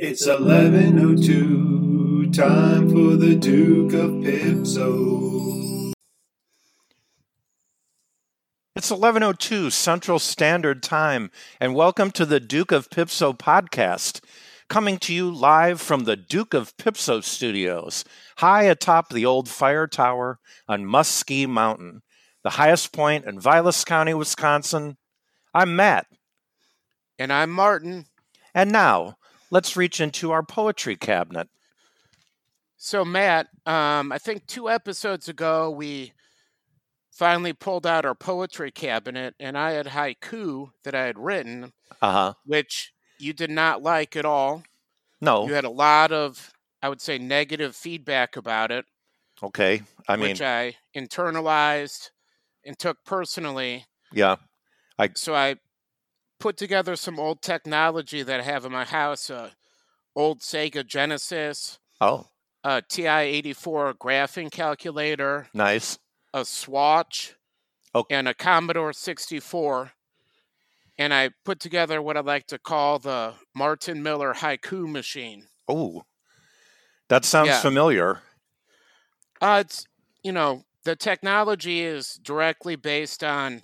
It's 11.02, time for the Duke of Pipso. It's 11:02 Central Standard Time and welcome to the Duke of Pipso podcast, coming to you live from the Duke of Pipso studios, high atop the old fire tower on Muskie Mountain, the highest point in Vilas County, Wisconsin. I'm Matt, And I'm Martin. and now let's reach into our poetry cabinet. So, Matt, um, I think two episodes ago we finally pulled out our poetry cabinet, and I had haiku that I had written, Uh-huh. which you did not like at all. No. You had a lot of, I would say, negative feedback about it, Okay. I mean, which I internalized and took personally. yeah. I So I put together some old technology that I have in my house, a old Sega Genesis, Oh, a TI-84 graphing calculator, nice. a Swatch, Okay. and a Commodore 64. And I put together what I like to call the Martin Miller haiku machine. Oh. That sounds Yeah. familiar. Uh, it's, you know, the technology is directly based on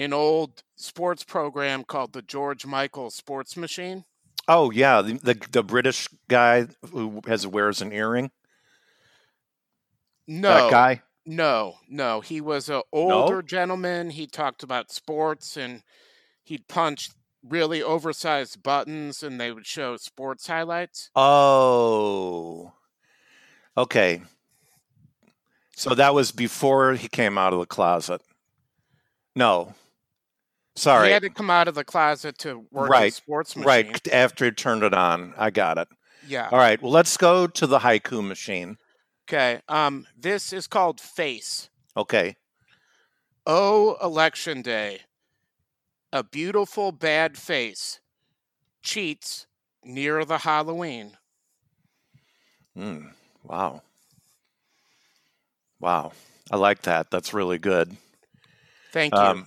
an old sports program called the George Michael Sports Machine. Oh yeah, the, the the British guy who has wears an earring. No, That guy. no, no. He was a older gentleman. He talked about sports and he'd punch really oversized buttons and they would show sports highlights. Oh. Okay. So that was before he came out of the closet. No. Sorry. He had to come out of the closet to work Right, sports machine. right after he turned it on. I got it. Yeah. All right. Well, let's go to the haiku machine. Okay. Um, this is called Face. Okay. Oh, election day. A beautiful bad face cheats near the Halloween. Mm, wow. Wow. I like that. That's really good. Thank you. Um,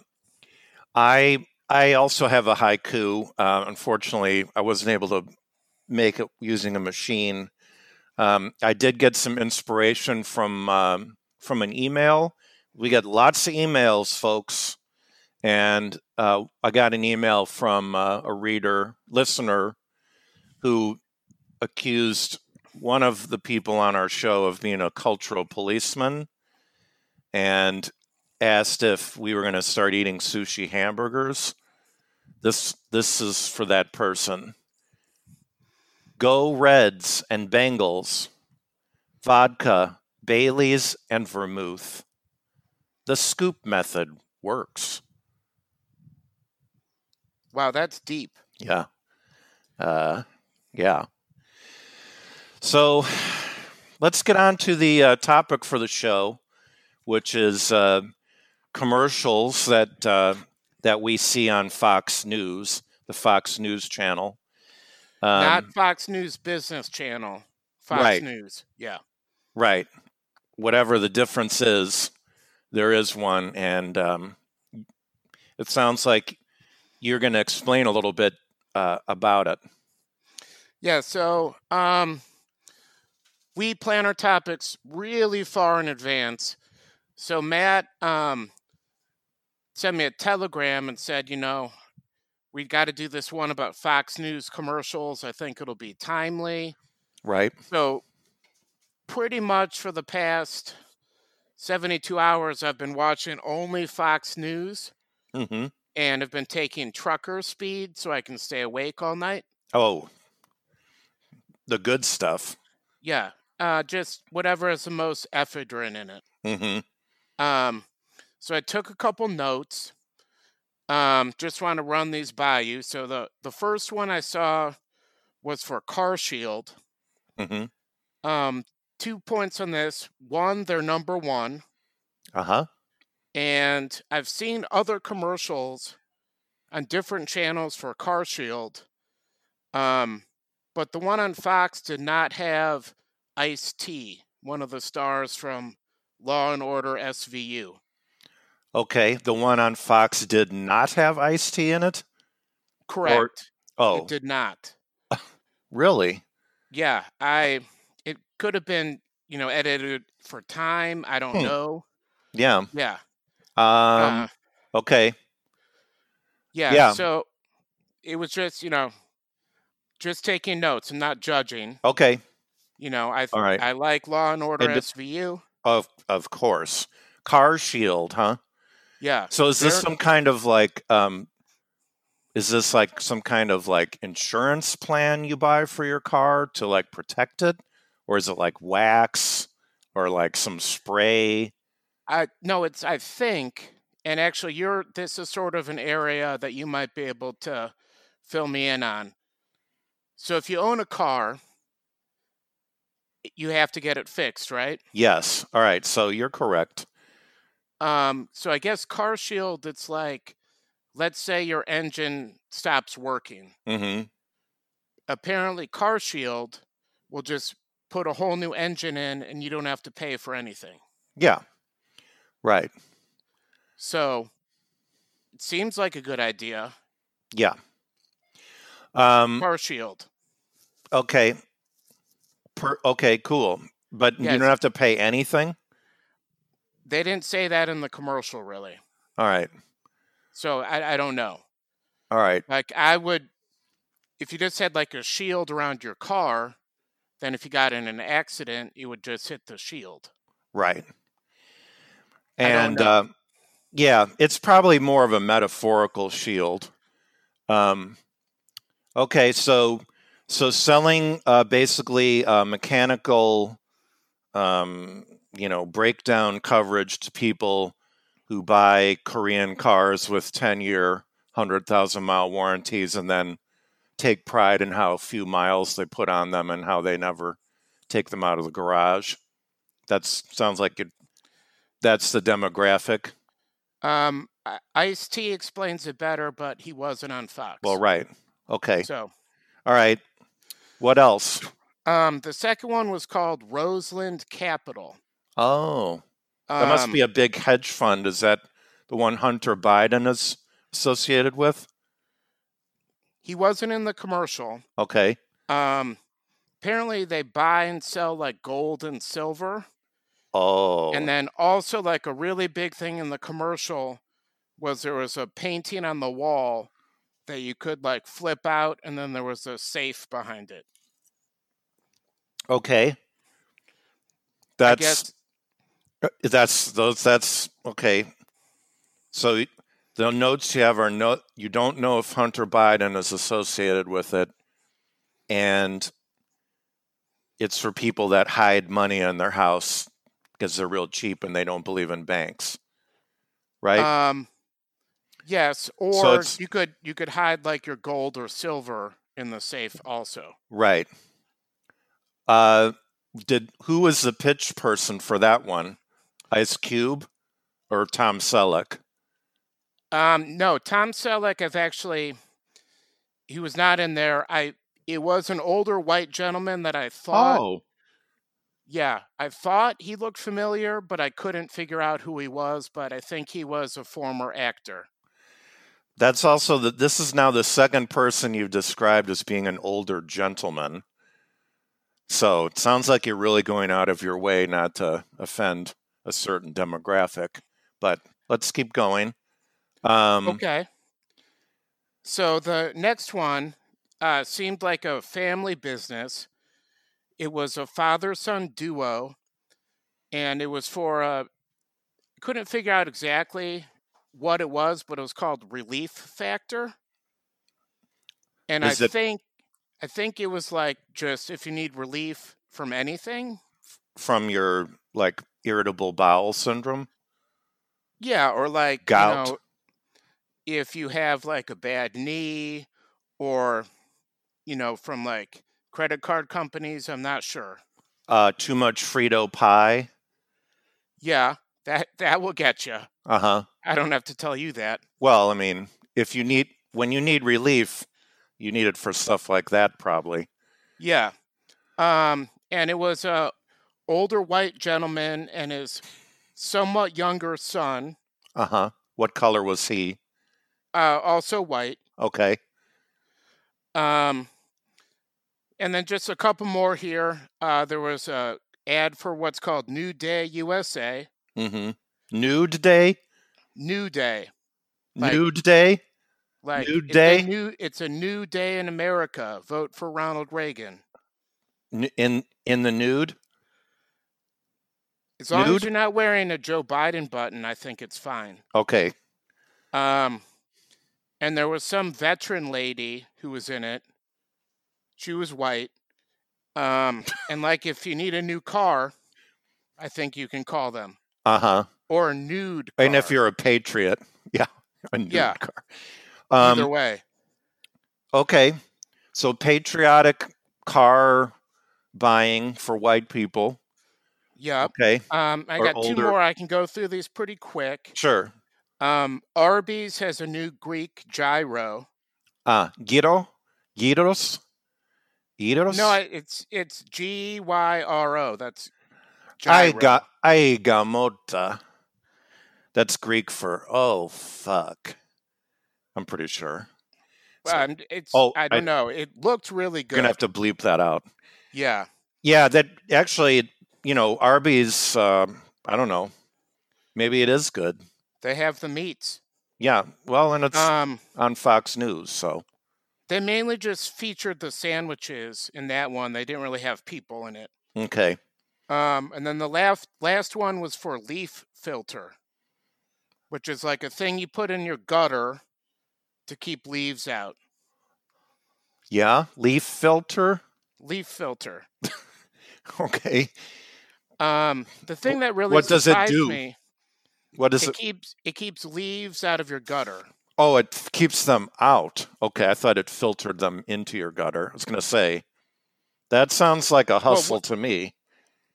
I I also have a haiku. Uh, unfortunately, I wasn't able to make it using a machine. Um, I did get some inspiration from um, from an email. We get lots of emails, folks, and uh, I got an email from uh, a reader listener who accused one of the people on our show of being a cultural policeman, and asked if we were going to start eating sushi hamburgers. This this is for that person. Go Reds and Bengals, vodka, Bailey's, and vermouth. The scoop method works. wow, that's deep. Yeah. Uh, yeah. So let's get on to the uh, topic for the show, which is uh, commercials that uh, that we see on Fox News, the Fox News channel. Um, Not Fox News Business Channel. Fox Right. News. Yeah. right. Whatever the difference is, there is one, and um, it sounds like you're going to explain a little bit uh, about it. Yeah, so um we plan our topics really far in advance. So Matt um sent me a telegram and said, you know, we got to do this one about Fox News commercials. I think it'll be timely. Right. So pretty much for the past 72 hours I've been watching only Fox News hmm and have been taking trucker speed so I can stay awake all night. Oh, the good stuff. Yeah, uh, just whatever has the most ephedrine in it. hmm Um, so I took a couple notes. Um, just want to run these by you. So the the first one I saw was for Car Shield. hmm Um, two points on this. One, they're number one, Uh huh. and I've seen other commercials on different channels for Car Shield. Um, but the one on Fox did not have Ice T, one of the stars from Law and Order SVU. Okay, the one on Fox did not have iced tea in it. Correct. Oh, It did not. Really? Yeah, I it could have been, you know, edited for time. I don't Hmm. know. Yeah. Yeah. Um. Uh, okay. yeah. yeah. So it was just, you know, just taking notes and not judging. Okay. You know, I All right. I like Law and Order And SVU. Of of course. Car Shield, huh? Yeah. So is this some kind of like um is this like some kind of like insurance plan you buy for your car to like protect it? Or is it like wax or like some spray? I no, it's I think, and actually, you're this is sort of an area that you might be able to fill me in on. So if you own a car, you have to get it fixed, right? Yes. All right. So you're correct. Um, so I guess Car Shield, it's like, let's say your engine stops working. Mm-hmm. Apparently, Car Shield will just put a whole new engine in, and you don't have to pay for anything. Yeah. Right. So it seems like a good idea. Yeah. Um Car Shield. okay. Per, okay, cool. But you don't have to pay anything? They didn't say that in the commercial, really. All right. So I, I don't know. All right. Like I would, if you just had like a shield around your car, then if you got in an accident, you would just hit the shield. Right. And uh, yeah, it's probably more of a metaphorical shield. Um, okay, so so selling uh, basically uh, mechanical, um, you know, breakdown coverage to people who buy Korean cars with ten year, hundred thousand mile warranties, and then take pride in how few miles they put on them and how they never take them out of the garage. That sounds like it. That's the demographic. Um, Ice T explains it better, but he wasn't on Fox. Well, right. Okay. So, All right. What else? um, the second one was called Rosland Capital. Oh, that must Um, be a big hedge fund. Is that the one Hunter Biden is associated with? He wasn't in the commercial. Okay. Um, apparently they buy and sell like gold and silver. Oh. And then also like a really big thing in the commercial was there was a painting on the wall that you could like flip out and then there was a safe behind it. okay. That's that's those. That's okay. So the notes you have are no. You don't know if Hunter Biden is associated with it, and it's for people that hide money in their house because they're real cheap and they don't believe in banks, right? um yes, or it's- you could you could hide like your gold or silver in the safe also. right. Uh, did who was the pitch person for that one? Ice Cube or Tom Selleck? Um no, Tom Selleck have actually he was not in there. I it was an older white gentleman that I thought Oh, Yeah, I thought he looked familiar, but I couldn't figure out who he was. But I think he was a former actor. That's also that. This is now the second person you've described as being an older gentleman. So it sounds like you're really going out of your way not to offend a certain demographic. But let's keep going. Um, Okay. So the next one uh, seemed like a family business. It was a father son duo, and it was for a. Couldn't figure out exactly what it was, but it was called Relief Factor. And Is I it- think, I think it was like just if you need relief from anything, from your like irritable bowel syndrome. Yeah, or like Gout. you know, if you have like a bad knee, or you know, from like credit card companies, I'm not sure. Uh, too much Frito pie. Yeah, that that will get you. Uh huh. I don't have to tell you that. Well, I mean, if you need when you need relief, you need it for stuff like that, probably. Yeah, um, and it was a older white gentleman and his somewhat younger son, Uh huh. What color was he? uh, also white. Okay. Um, and then just a couple more here. Uh, there was a ad for what's called New Day USA. Mm-hmm. Nude day. New Day. Like- Nude day. Like New it's a Day? new it's a new day in America. Vote for Ronald Reagan. In in the nude. As long Nude? as you're not wearing a Joe Biden button, I think it's fine. Okay. Um, and there was some veteran lady who was in it. She was white. Um, and like if you need a new car, I think you can call them Uh huh. or a nude. Car. And if you're a patriot, yeah, a nude Yeah. car. either Um, way, okay. So patriotic car buying for white people. Yep. Okay. Um, I or got two more. I can go through these pretty quick. Sure. Um, Arby's has a new Greek gyro. Uh gyro, gyros, gyros. No, it's it's G Y R O. That's I gyro. got I gamota. That's Greek for oh fuck. I'm pretty sure. Well, it's Oh, I I- don't know. It looked really good. You're gonna have to bleep that out. yeah. Yeah, that actually, you know, Arby's. Um, I don't know. Maybe it is good. They have the meats. Yeah. Well, and it's Um, on Fox News, so they mainly just featured the sandwiches in that one. They didn't really have people in it. okay. Um, and then the last last one was for leaf filter, which is like a thing you put in your gutter to keep leaves out. Yeah, leaf filter. Leaf filter. Okay. Um, the thing that really what does it do? me, What is it it? keeps it keeps leaves out of your gutter. Oh, it keeps them out. Okay, I thought it filtered them into your gutter. I was gonna say that sounds like a hustle what- to me.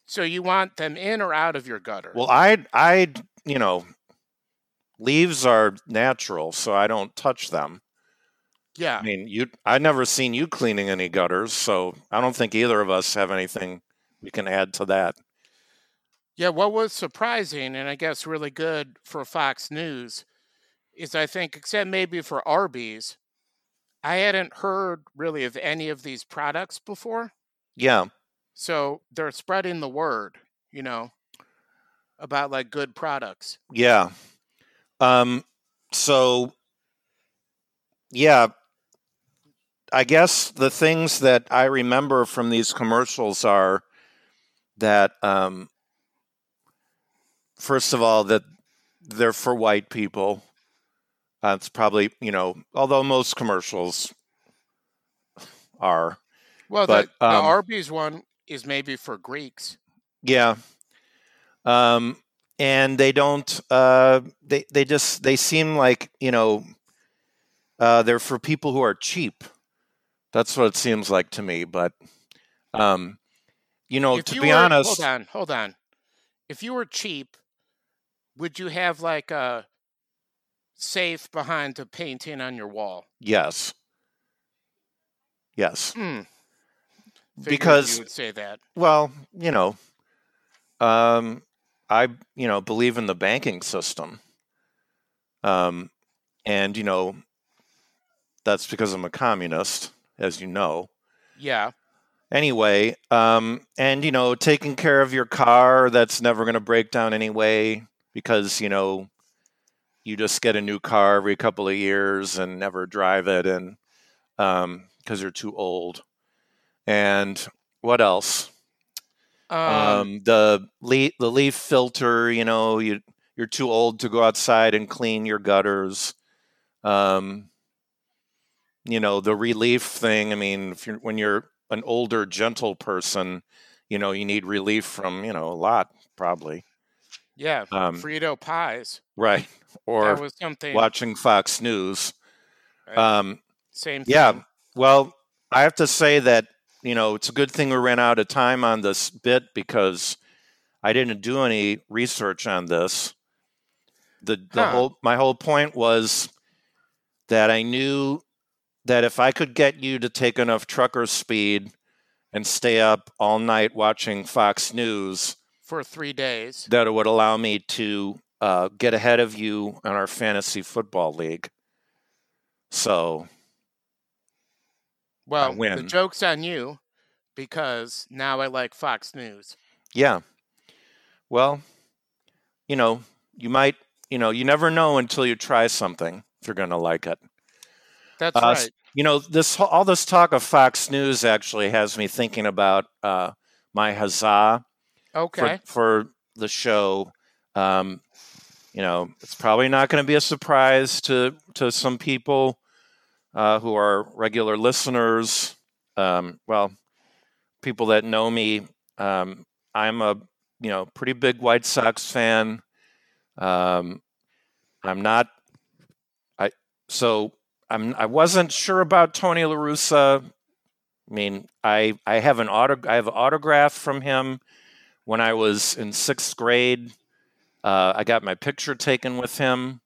So you want them in or out of your gutter? Well, I, I, you know, leaves are natural, so I don't touch them. yeah. I mean, you, I never seen you cleaning any gutters, so I don't think either of us have anything we can add to that. Yeah, what was surprising and I guess really good for Fox News is I think, except maybe for Arby's, I hadn't heard really of any of these products before. Yeah, So they're spreading the word, you know, about like good products. yeah. Um, so yeah, I guess the things that I remember from these commercials are that, um, first of all, that they're for white people. Uh, it's probably you know, although most commercials are. Well, But, the, the um, Arby's one is maybe for Greeks. Yeah. Um, and they don't. Uh, they they just they seem like you know. Uh, they're for people who are cheap. That's what it seems like to me. But, um, you know, if to you be were, honest, hold on, hold on. If you were cheap, would you have like a safe behind a painting on your wall? yes, yes. Figured Because- you would say that. Well, you know, um, I you know believe in the banking system, um, and you know, that's because I'm a communist, as you know. Yeah. Anyway, um, and you know, taking care of your car that's never going to break down anyway, because you know, you just get a new car every couple of years and never drive it, and because you're too old. And what else? Um, um, the leaf the leaf filter you know you you're too old to go outside and clean your gutters um, you know the relief thing i mean if you're when you're an older gentle person you know you need relief from you know a lot probably yeah. um, Frito pies. right or was something. watching fox news right? um, Same. yeah well i have to say that you know it's a good thing we ran out of time on this bit because i didn't do any research on this the the Huh. whole my whole point was that i knew that if i could get you to take enough trucker speed and stay up all night watching fox news For three days. that it would allow me to uh, get ahead of you on our fantasy football league so Well, the joke's on you because now I like Fox News. Yeah. Well, you know, you might, you know, you never know until you try something if you're going to like it. That's Uh, right. You know, this all this talk of Fox News actually has me thinking about uh, my huzzah Okay. for, for the show. Um, you know, it's probably not going to be a surprise to to some people uh, who are regular listeners. Um, well, people that know me, um, I'm a you know pretty big White Sox fan. Um, I'm not. I so I'm. I wasn't sure about Tony La Russa. I mean, I I have an auto. I have an autograph from him when I was in sixth grade. Uh, I got my picture taken with him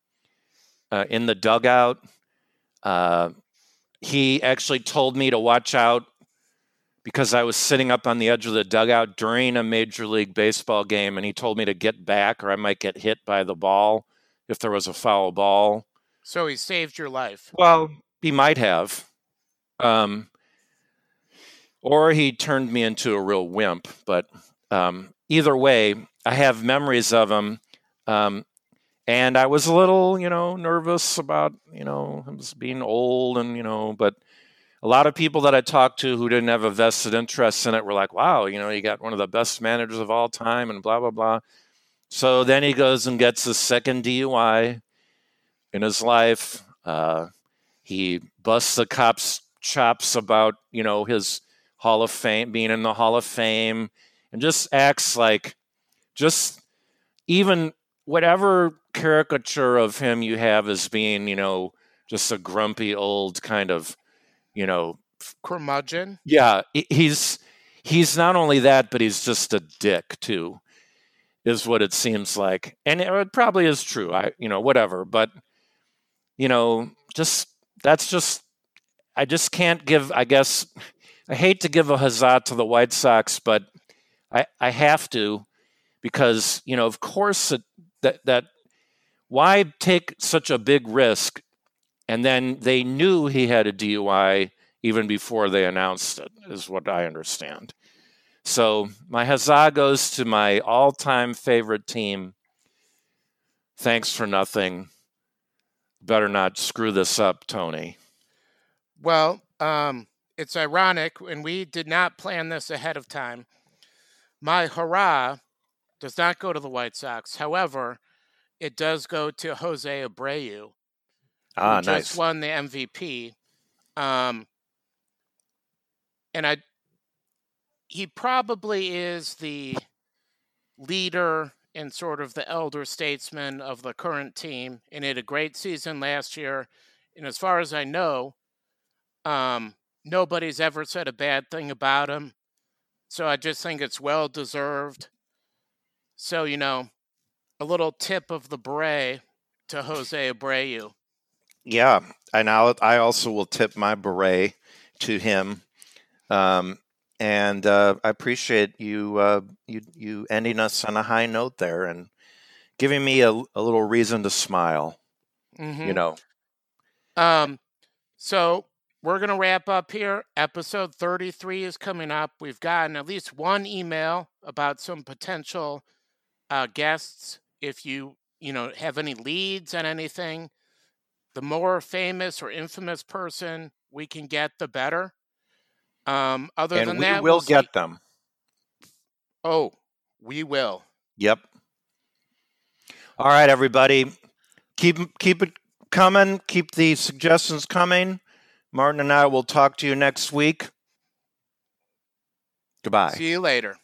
uh, in the dugout. Uh, he actually told me to watch out because I was sitting up on the edge of the dugout during a Major League Baseball game, and he told me to get back or I might get hit by the ball if there was a foul ball. So he saved your life. Well, he might have. Um, or he turned me into a real wimp. But um, either way, I have memories of him. Um, and I was a little, you know, nervous about, you know, him being old and, you know, but a lot of people that I talked to who didn't have a vested interest in it were like, wow, you know, you got one of the best managers of all time and blah, blah, blah. So then he goes and gets his second DUI in his life. Uh, he busts the cops' chops about, you know, his Hall of Fame, being in the Hall of Fame, and just acts like just even whatever caricature of him you have as being, you know, just a grumpy old kind of, you know, Curmudgeon. yeah, he's he's not only that, but he's just a dick too, is what it seems like, and it, probably is true. I, you know, whatever, but you know, just that's just I just can't give. I guess I hate to give a huzzah to the White Sox, but I I have to because you know, of course, it, that that why take such a big risk, and then they knew he had a DUI even before they announced it, is what I understand. So my huzzah goes to my all time favorite team. Thanks for nothing. Better not screw this up, Tony. Well, um, it's ironic, and we did not plan this ahead of time. My hurrah does not go to the White Sox. However, it does go to Jose Abreu, Ah, who nice. just won the MVP. Um, and I, he probably is the leader and sort of the elder statesman of the current team. And had a great season last year. And as far as I know, um, nobody's ever said a bad thing about him. So I just think it's well deserved. So, you know, a little tip of the beret to Jose Abreu. Yeah, and I'll, I also will tip my beret to him. Um, and uh, I appreciate you, uh, you you ending us on a high note there and giving me a, a little reason to smile. Mhm. You know, Um, so we're gonna wrap up here. Episode 33 is coming up. We've gotten at least one email about some potential uh, guests. If you you know have any leads on anything, the more famous or infamous person we can get, the better. Um, other and than we that, will we'll see. get them. Oh, we will. Yep. All right, everybody, keep keep it coming. Keep the suggestions coming. Martin and I will talk to you next week. Goodbye. See you later.